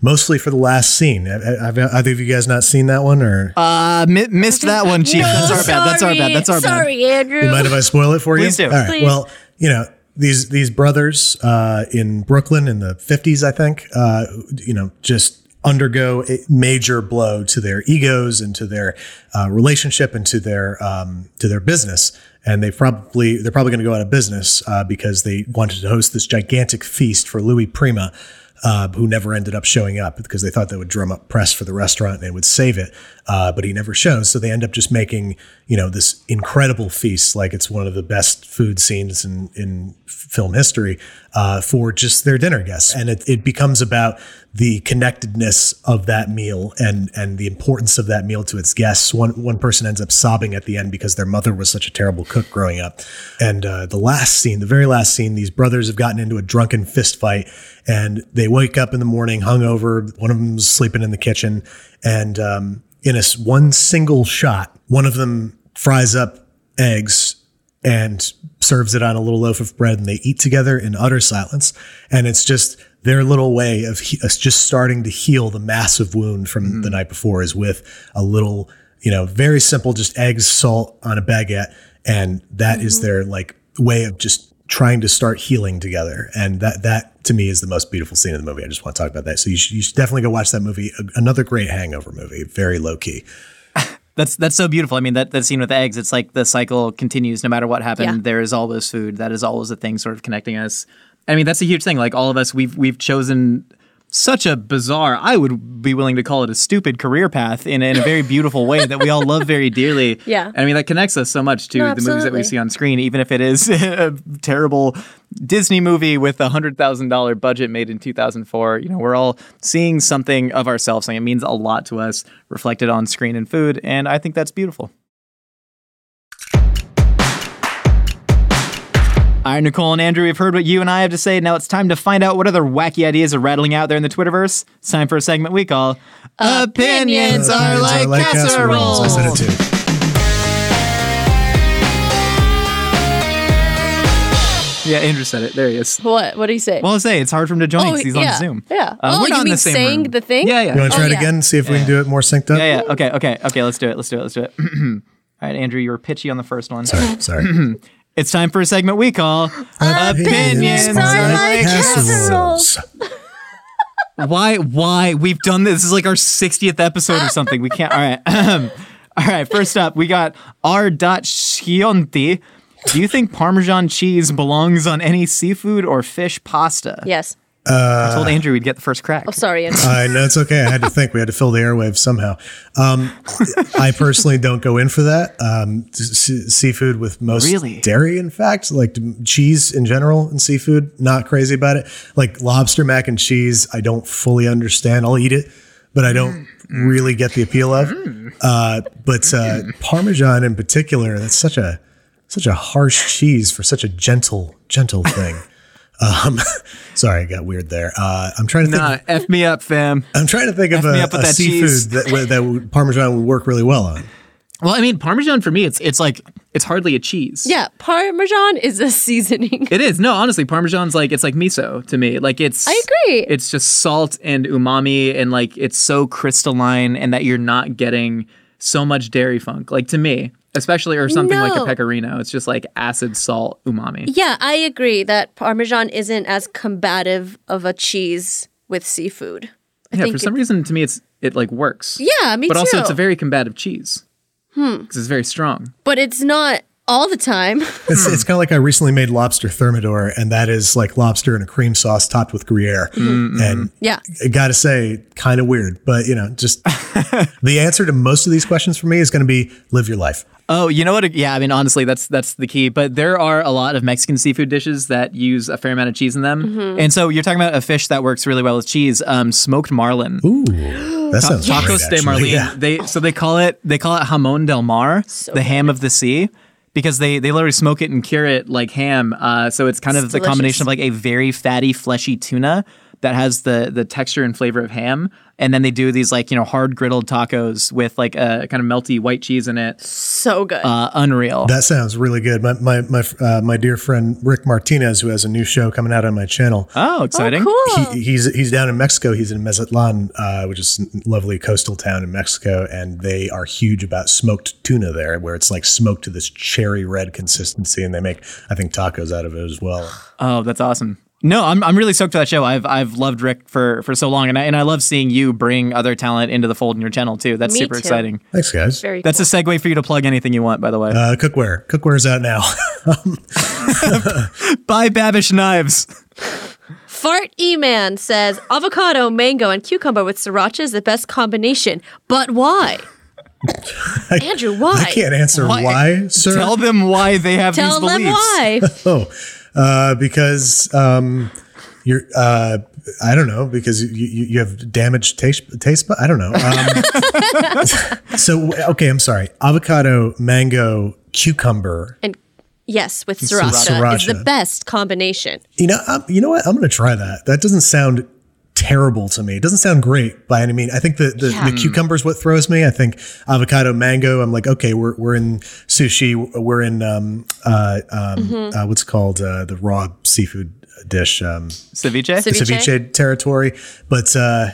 mostly for the last scene. Have, have either of you guys not seen that one, or uh mi- missed that one chief that's our bad that's our bad that's our bad Sorry, Andrew. you mind if I spoil it for you? Please do. All right. Please. Well, you know these these brothers uh, in Brooklyn in the fifties, I think, uh, you know, just undergo a major blow to their egos and to their uh, relationship and to their um, to their business. And they probably they're probably going to go out of business uh, because they wanted to host this gigantic feast for Louis Prima, uh, who never ended up showing up because they thought that would drum up press for the restaurant and it would save it. Uh, but he never shows. So they end up just making, you know, this incredible feast, like it's one of the best food scenes in, in film history uh, for just their dinner guests. And it, it becomes about the connectedness of that meal and and the importance of that meal to its guests. One one person ends up sobbing at the end because their mother was such a terrible cook growing up. And uh, the last scene, the very last scene, these brothers have gotten into a drunken fist fight, and they wake up in the morning hungover. One of them's sleeping in the kitchen, and um, in a one single shot, one of them fries up eggs and serves it on a little loaf of bread and they eat together in utter silence. And it's just their little way of he- just starting to heal the massive wound from mm-hmm. the night before is with a little, you know, very simple, just eggs, salt on a baguette. And that is mm-hmm. their like way of just trying to start healing together. And that, that to me is the most beautiful scene in the movie. I just want to talk about that. So you should, you should definitely go watch that movie. A- Another great hangover movie, very low key. That's that's so beautiful. I mean, that, that scene with the eggs, it's like the cycle continues no matter what happened. Yeah. There is always food. That is always a thing sort of connecting us. I mean, that's a huge thing. Like all of us, we've we've chosen such a bizarre, I would be willing to call it a stupid career path in, in a very beautiful way that we all love very dearly. Yeah. And I mean, that connects us so much to No, the movies that we see on screen, even if it is a terrible Disney movie with a hundred thousand dollar budget made in 2004. You know, we're all seeing something of ourselves, and it means a lot to us, reflected on screen and food, and I think that's beautiful. All right, Nicole and Andrew, we've heard what you and I have to say. Now it's time to find out what other wacky ideas are rattling out there in the Twitterverse. It's time for a segment we call Opinions Uh, Are opinions Like Casseroles. I said it too. Yeah, Andrew said it. There he is. What? What do you say? Well, I'll say it's hard for him to join Oh, he's yeah, on Zoom. yeah. Uh, Oh, we're you not in mean the same saying room. the thing? Yeah, yeah. You want to Oh, try it yeah. again? See if we can do it more synced up. Yeah, yeah. Okay, okay, okay. Let's do it. Let's do it. Let's do it. Let's do it. All right, Andrew, you were pitchy on the first one. Sorry. Sorry. It's time for a segment we call Opinions Opinions Are are Like casseroles. Why? Why? We've done this. This is like our 60th episode or something. We can't. All right. All right. First up, we got R. Schionti. Do you think Parmesan cheese belongs on any seafood or fish pasta? Yes. I told Andrew we'd get the first crack. Oh, sorry. Andrew. I know it's okay. I had to think. We had to fill the airwaves somehow. Um, I personally don't go in for that. Um, s- seafood with most Really? dairy, in fact, like cheese in general and seafood, not crazy about it. Like lobster mac and cheese, I don't fully understand. I'll eat it, but I don't really get the appeal of. Uh, but uh, Parmesan in particular, that's such a such a harsh cheese for such a gentle gentle thing. Um, sorry, I got weird there. Uh, I'm trying to think. Nah, F me up, fam. I'm trying to think of F me a, up a that seafood cheese. that that Parmesan would work really well on. Well, I mean, Parmesan for me, it's it's like it's hardly a cheese. yeah. Parmesan is a seasoning. It is. No, honestly, Parmesan's like it's like miso to me. Like it's I agree. It's just salt and umami and like it's so crystalline and that you're not getting so much dairy funk. Like to me, especially or something like a pecorino. It's just like acid, salt, umami. Yeah, I agree that Parmesan isn't as combative of a cheese with seafood. I yeah, think for some it- reason to me it's it like works. Yeah, me but too. But also it's a very combative cheese. Hmm. Because it's very strong. but it's not all the time. It's, it's kind of like I recently made lobster thermidor, and that is like lobster in a cream sauce topped with Gruyere. And yeah. I gotta say, kind of weird, but you know, just the answer to most of these questions for me is going to be live your life. Oh, you know what? Yeah, I mean, honestly, that's that's the key. But there are a lot of Mexican seafood dishes that use a fair amount of cheese in them, Mm-hmm. and so you're talking about a fish that works really well with cheese. Um, smoked marlin. Ooh, that sounds Tacos great, de. Marlin. Yeah. They so they call it they call it jamon del mar, the ham of the sea, because they they literally smoke it and cure it like ham. Uh, so it's kind of It's the combination of like a very fatty, fleshy tuna that has the the texture and flavor of ham, and then they do these like you know hard griddled tacos with like a kind of melty white cheese in it. So good. Uh, unreal. That sounds really good. My my my uh, my dear friend Rick Martinez, who has a new show coming out on my channel. oh, exciting! cool. he, he's he's down in Mexico. He's in Mazatlan, uh, which is a lovely coastal town in Mexico, and they are huge about smoked tuna there, where it's like smoked to this cherry red consistency, and they make I think tacos out of it as well. Oh, that's awesome. No, I'm, I'm really stoked for that show. I've I've loved Rick for, for so long, and I, and I love seeing you bring other talent into the fold in your channel too. That's Me super too. exciting. Thanks, guys. Very That's cool. a segue for you to plug anything you want, by the way. Uh, cookware, cookware's out now. Buy Babish knives. Fart E Man says avocado, mango, and cucumber with sriracha is the best combination. But why? Andrew, why? I can't answer why, sir. Tell them why they have Tell these them beliefs. why. oh, uh, because um, you're. Uh, I don't know because you, you, you have damaged taste. Taste. bud- I don't know. Um, so okay, I'm sorry. Avocado, mango, cucumber. and yes, with sriracha, is the best combination. You know, um, you know what? I'm going to try that. That doesn't sound terrible to me. It doesn't sound great by any means. I think the, the, Yeah. the cucumber is what throws me. I think avocado, mango. I'm like, okay, we're, we're in sushi. We're in um, uh, um, Mm-hmm. uh, what's called uh, the raw seafood dish, um, Ceviche? Ceviche? ceviche territory. But uh,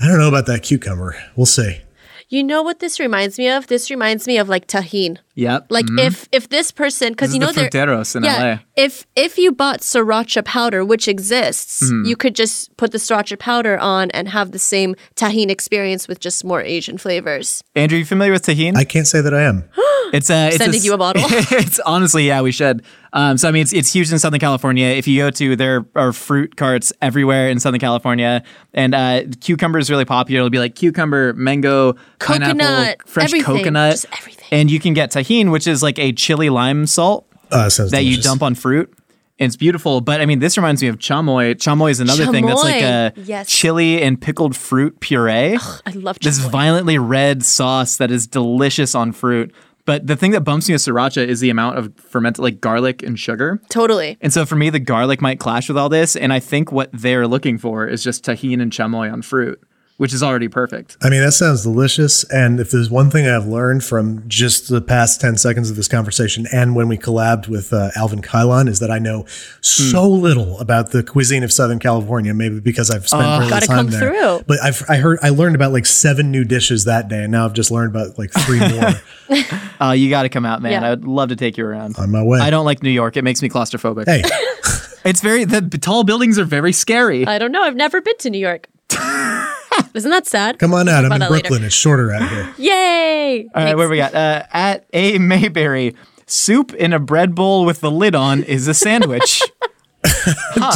I don't know about that cucumber. We'll see. You know what this reminds me of? This reminds me of like Tajín. Yep. Like if if this person because you know the fruteros in yeah, LA. if if you bought sriracha powder, which exists, Mm-hmm. you could just put the sriracha powder on and have the same Tajín experience with just more Asian flavors. Andrew, you familiar with Tajín? I can't say that I am. It's uh, it's Sending s- you a bottle. it's honestly, yeah, we should. Um, so I mean, it's it's huge in Southern California. If you go to there are fruit carts everywhere in Southern California, and uh, cucumber is really popular. It'll be like cucumber, mango, pineapple, Coconut, fresh everything, coconut, just everything. And you can get Tajín, which is like a chili lime salt Uh, sounds that you dump on fruit. And it's beautiful, but I mean, this reminds me of chamoy. Chamoy is another thing that's like a yes. chili and pickled fruit puree I love this violently red sauce that is delicious on fruit. But the thing that bumps me with sriracha is the amount of fermented like garlic and sugar. Totally. And so for me, the garlic might clash with all this. And I think what they're looking for is just Tajín and chamoy on fruit, which is already perfect. I mean, that sounds delicious. And if there's one thing I've learned from just the past 10 seconds of this conversation and when we collabed with uh, Alvin Cailan is that I know so little about the cuisine of Southern California, maybe because I've spent very little Gotta time come there. through. But I've, I heard, I learned about like seven new dishes that day. And now I've just learned about like three more Uh, you got to come out, man. Yeah. I would love to take you around. on my way. I don't like New York. It makes me claustrophobic. Hey, It's very, the tall buildings are very scary. I don't know. I've never been to New York. Isn't that sad? come on out. I'm in that later. Brooklyn. It's shorter out here. Yay! All right, where we got? Uh, at A. Mayberry, soup in a bread bowl with the lid on is a sandwich.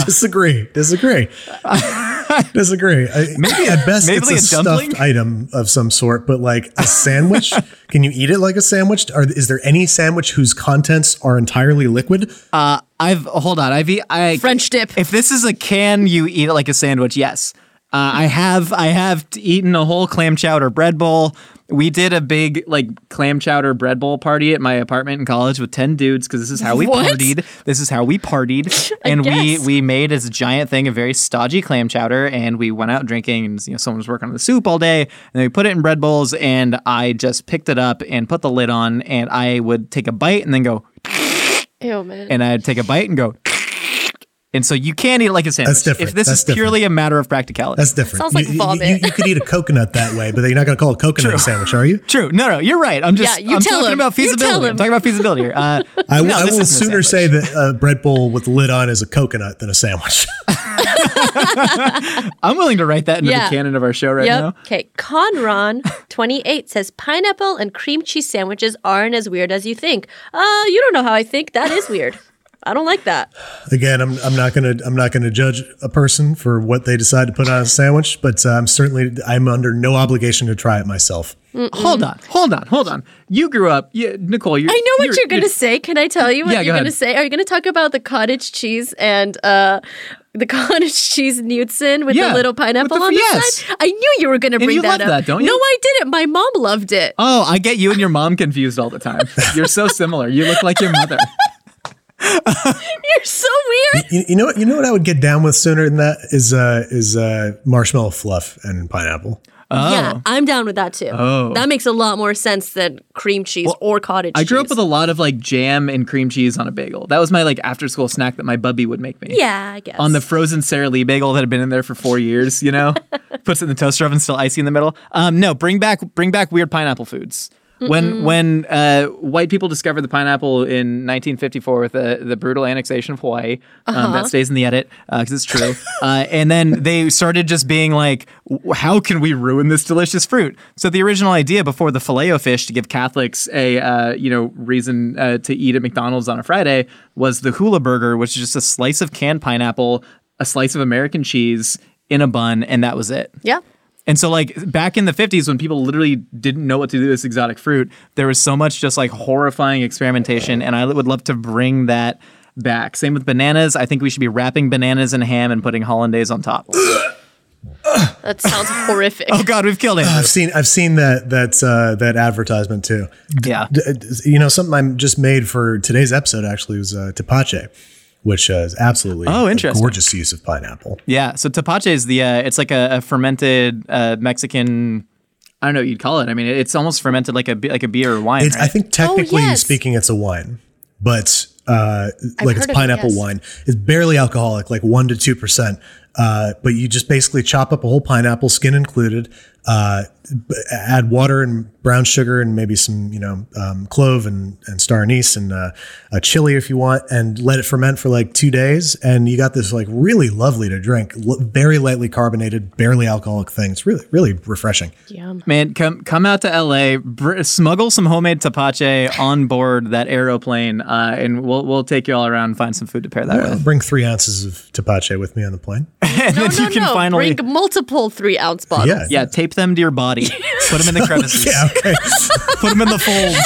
Disagree. Disagree. Disagree. I, maybe at best maybe it's like a a stuffed item of some sort, but like a sandwich, can you eat it like a sandwich? Or is there any sandwich whose contents are entirely liquid? Uh, I've hold on. I've e- I French dip. If this is a can, you eat it like a sandwich. Yes, uh, I have. I have eaten a whole clam chowder bread bowl. We did a big like clam chowder bread bowl party at my apartment in college with ten dudes because this is how we What? partied. This is how we partied, and we guess. we made as a giant thing a very stodgy clam chowder, and we went out drinking, and you know someone was working on the soup all day, and then we put it in bread bowls, and I just picked it up and put the lid on, and I would take a bite and then go Ew, man. and I'd take a bite and go. And so you can eat it like a sandwich. That's different. If this That's is purely a matter of practicality. That's different. Sounds like you, you- vomit. You, you could eat a coconut that way, but you're not going to call it a coconut a sandwich, are you? True. No, no, you're right. I'm just Yeah, you I'm tell talking him. about You tell feasibility. I'm him. talking about feasibility here. Uh, I, will- no, I will sooner say that a bread bowl with lid on is a coconut than a sandwich. I'm willing to write that into Yeah. the canon of our show right Yep. now. Okay. Conron, 28, says pineapple and cream cheese sandwiches aren't as weird as you think. Uh, you don't know how I think. That is weird. I don't like that. Again, I'm, I'm not going to I'm not going to judge a person for what they decide to put on a sandwich, but uh, I'm certainly I'm under no obligation to try it myself. Hold on, hold on, hold on. You grew up, yeah, Nicole. You're, I know what you're, going to say. Can I tell you what Yeah, you're going to say? Are you going to talk about the cottage cheese and uh, the cottage cheese Newton with Yeah, the little pineapple the- on the yes. side? I knew you were going to bring you that love up. that, don't you? No, I didn't. My mom loved it. Oh, I get you and your mom confused all the time. You're so similar. You look like your mother. You're so weird. You, you know what? You know what I would get down with sooner than that is uh, is uh, marshmallow fluff and pineapple. Yeah, I'm down with that too. Oh. That makes a lot more sense than cream cheese or cottage I cheese. grew up with a lot of like jam and cream cheese on a bagel. That was my like after school snack that my bubby would make me. Yeah, I guess. on the frozen Sara Lee bagel that had been in there for four years, you know, puts it in the toaster oven, still icy in the middle. Um, no, bring back bring back weird pineapple foods. When when uh, white people discovered the pineapple in 1954 with the, the brutal annexation of Hawaii, um, that stays in the edit because it's true. uh, and then they started just being like, how can we ruin this delicious fruit? So the original idea before the filet fish to give Catholics a uh, you know reason uh, to eat at McDonald's on a Friday was the hula burger, which is just a slice of canned pineapple, a slice of American cheese in a bun, and that was it. yeah. And so, like back in the 50s, when people literally didn't know what to do with this exotic fruit, there was so much just like horrifying experimentation. And I would love to bring that back. Same with bananas. I think we should be wrapping bananas in ham and putting hollandaise on top. That sounds horrific. oh, God, we've killed it. I've seen I've seen that that uh, that advertisement too. yeah. D- uh, You know, something I'm just made for today's episode actually was uh, tapache, which uh, is absolutely Oh, a interesting. gorgeous use of pineapple. Yeah. So tapache is the, uh, it's like a, a fermented uh, Mexican. I don't know what you'd call it. I mean, it's almost fermented like a like a beer or wine. It's, right? I think technically yes. speaking, it's a wine, but uh, like it's heard of it, pineapple yes. wine. It's barely alcoholic, like one to two percent. Uh, but you just basically chop up a whole pineapple, skin included, Uh, b- add water and brown sugar and maybe some, you know, um, clove and, and star anise and uh, a chili if you want, and let it ferment for like two days. And you got this like really lovely to drink, l- very lightly carbonated, barely alcoholic thing. It's really, really refreshing. Yum. Man, come come out to LA, br- smuggle some homemade tapache on board that aeroplane, uh, and we'll we'll take you all around and find some food to pair that I'll with. bring three ounces of tapache with me on the plane. and No, then no, you can no. finally Bring multiple three ounce bottles. Yeah. yeah tape them to your body, put them in the crevices, Yeah, okay. put them in the folds.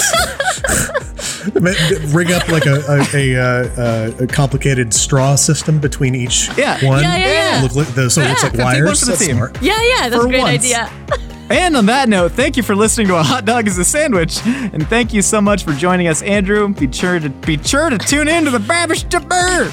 rig up like a a, a, uh, a complicated straw system between each Yeah. one. Yeah, yeah, yeah. Look, like the, so it looks like Yeah, take one wires. for That's smart. Yeah, yeah, that's For a great once. idea. And on that note, thank you for listening to a hot dog is a sandwich, and thank you so much for joining us, Andrew. Be sure to be sure to tune in to the Babish Jabber.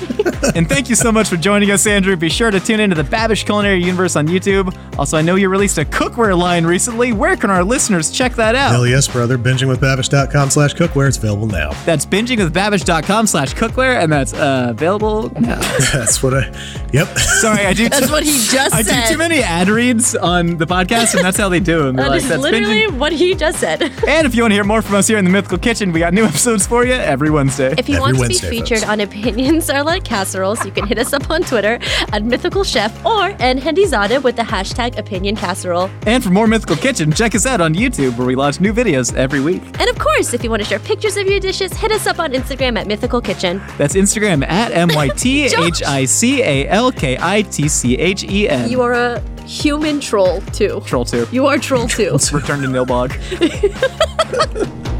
and thank you so much for joining us, Andrew. Be sure to tune into the Babish Culinary Universe on YouTube. Also, I know you released a cookware line recently. Where can our listeners check that out? Hell yes, brother. Bingingwithbabish.com slash cookware. It's available now. That's bingingwithbabish.com slash cookware, and that's uh, available now. That's what I. Yep. Sorry, I do. That's too, what he just I do too many ad reads on the podcast, and that's how they do them. That like, is that's literally binging. what he just said. And if you want to hear more from us here in the Mythical Kitchen, we got new episodes for you every Wednesday. If you Every want to Wednesday, be featured folks. on Opinions Are Like Casseroles, you can hit us up on Twitter at Mythical Chef or and Handizada with the hashtag Opinion Casserole. And for more Mythical Kitchen, check us out on YouTube where we launch new videos every week. And of course, if you want to share pictures of your dishes, hit us up on Instagram at Mythical Kitchen. That's Instagram at M Y T H I C A L K I T C H E N. You are a human troll too. Troll 2. You are troll too. Let's return to Nilbog.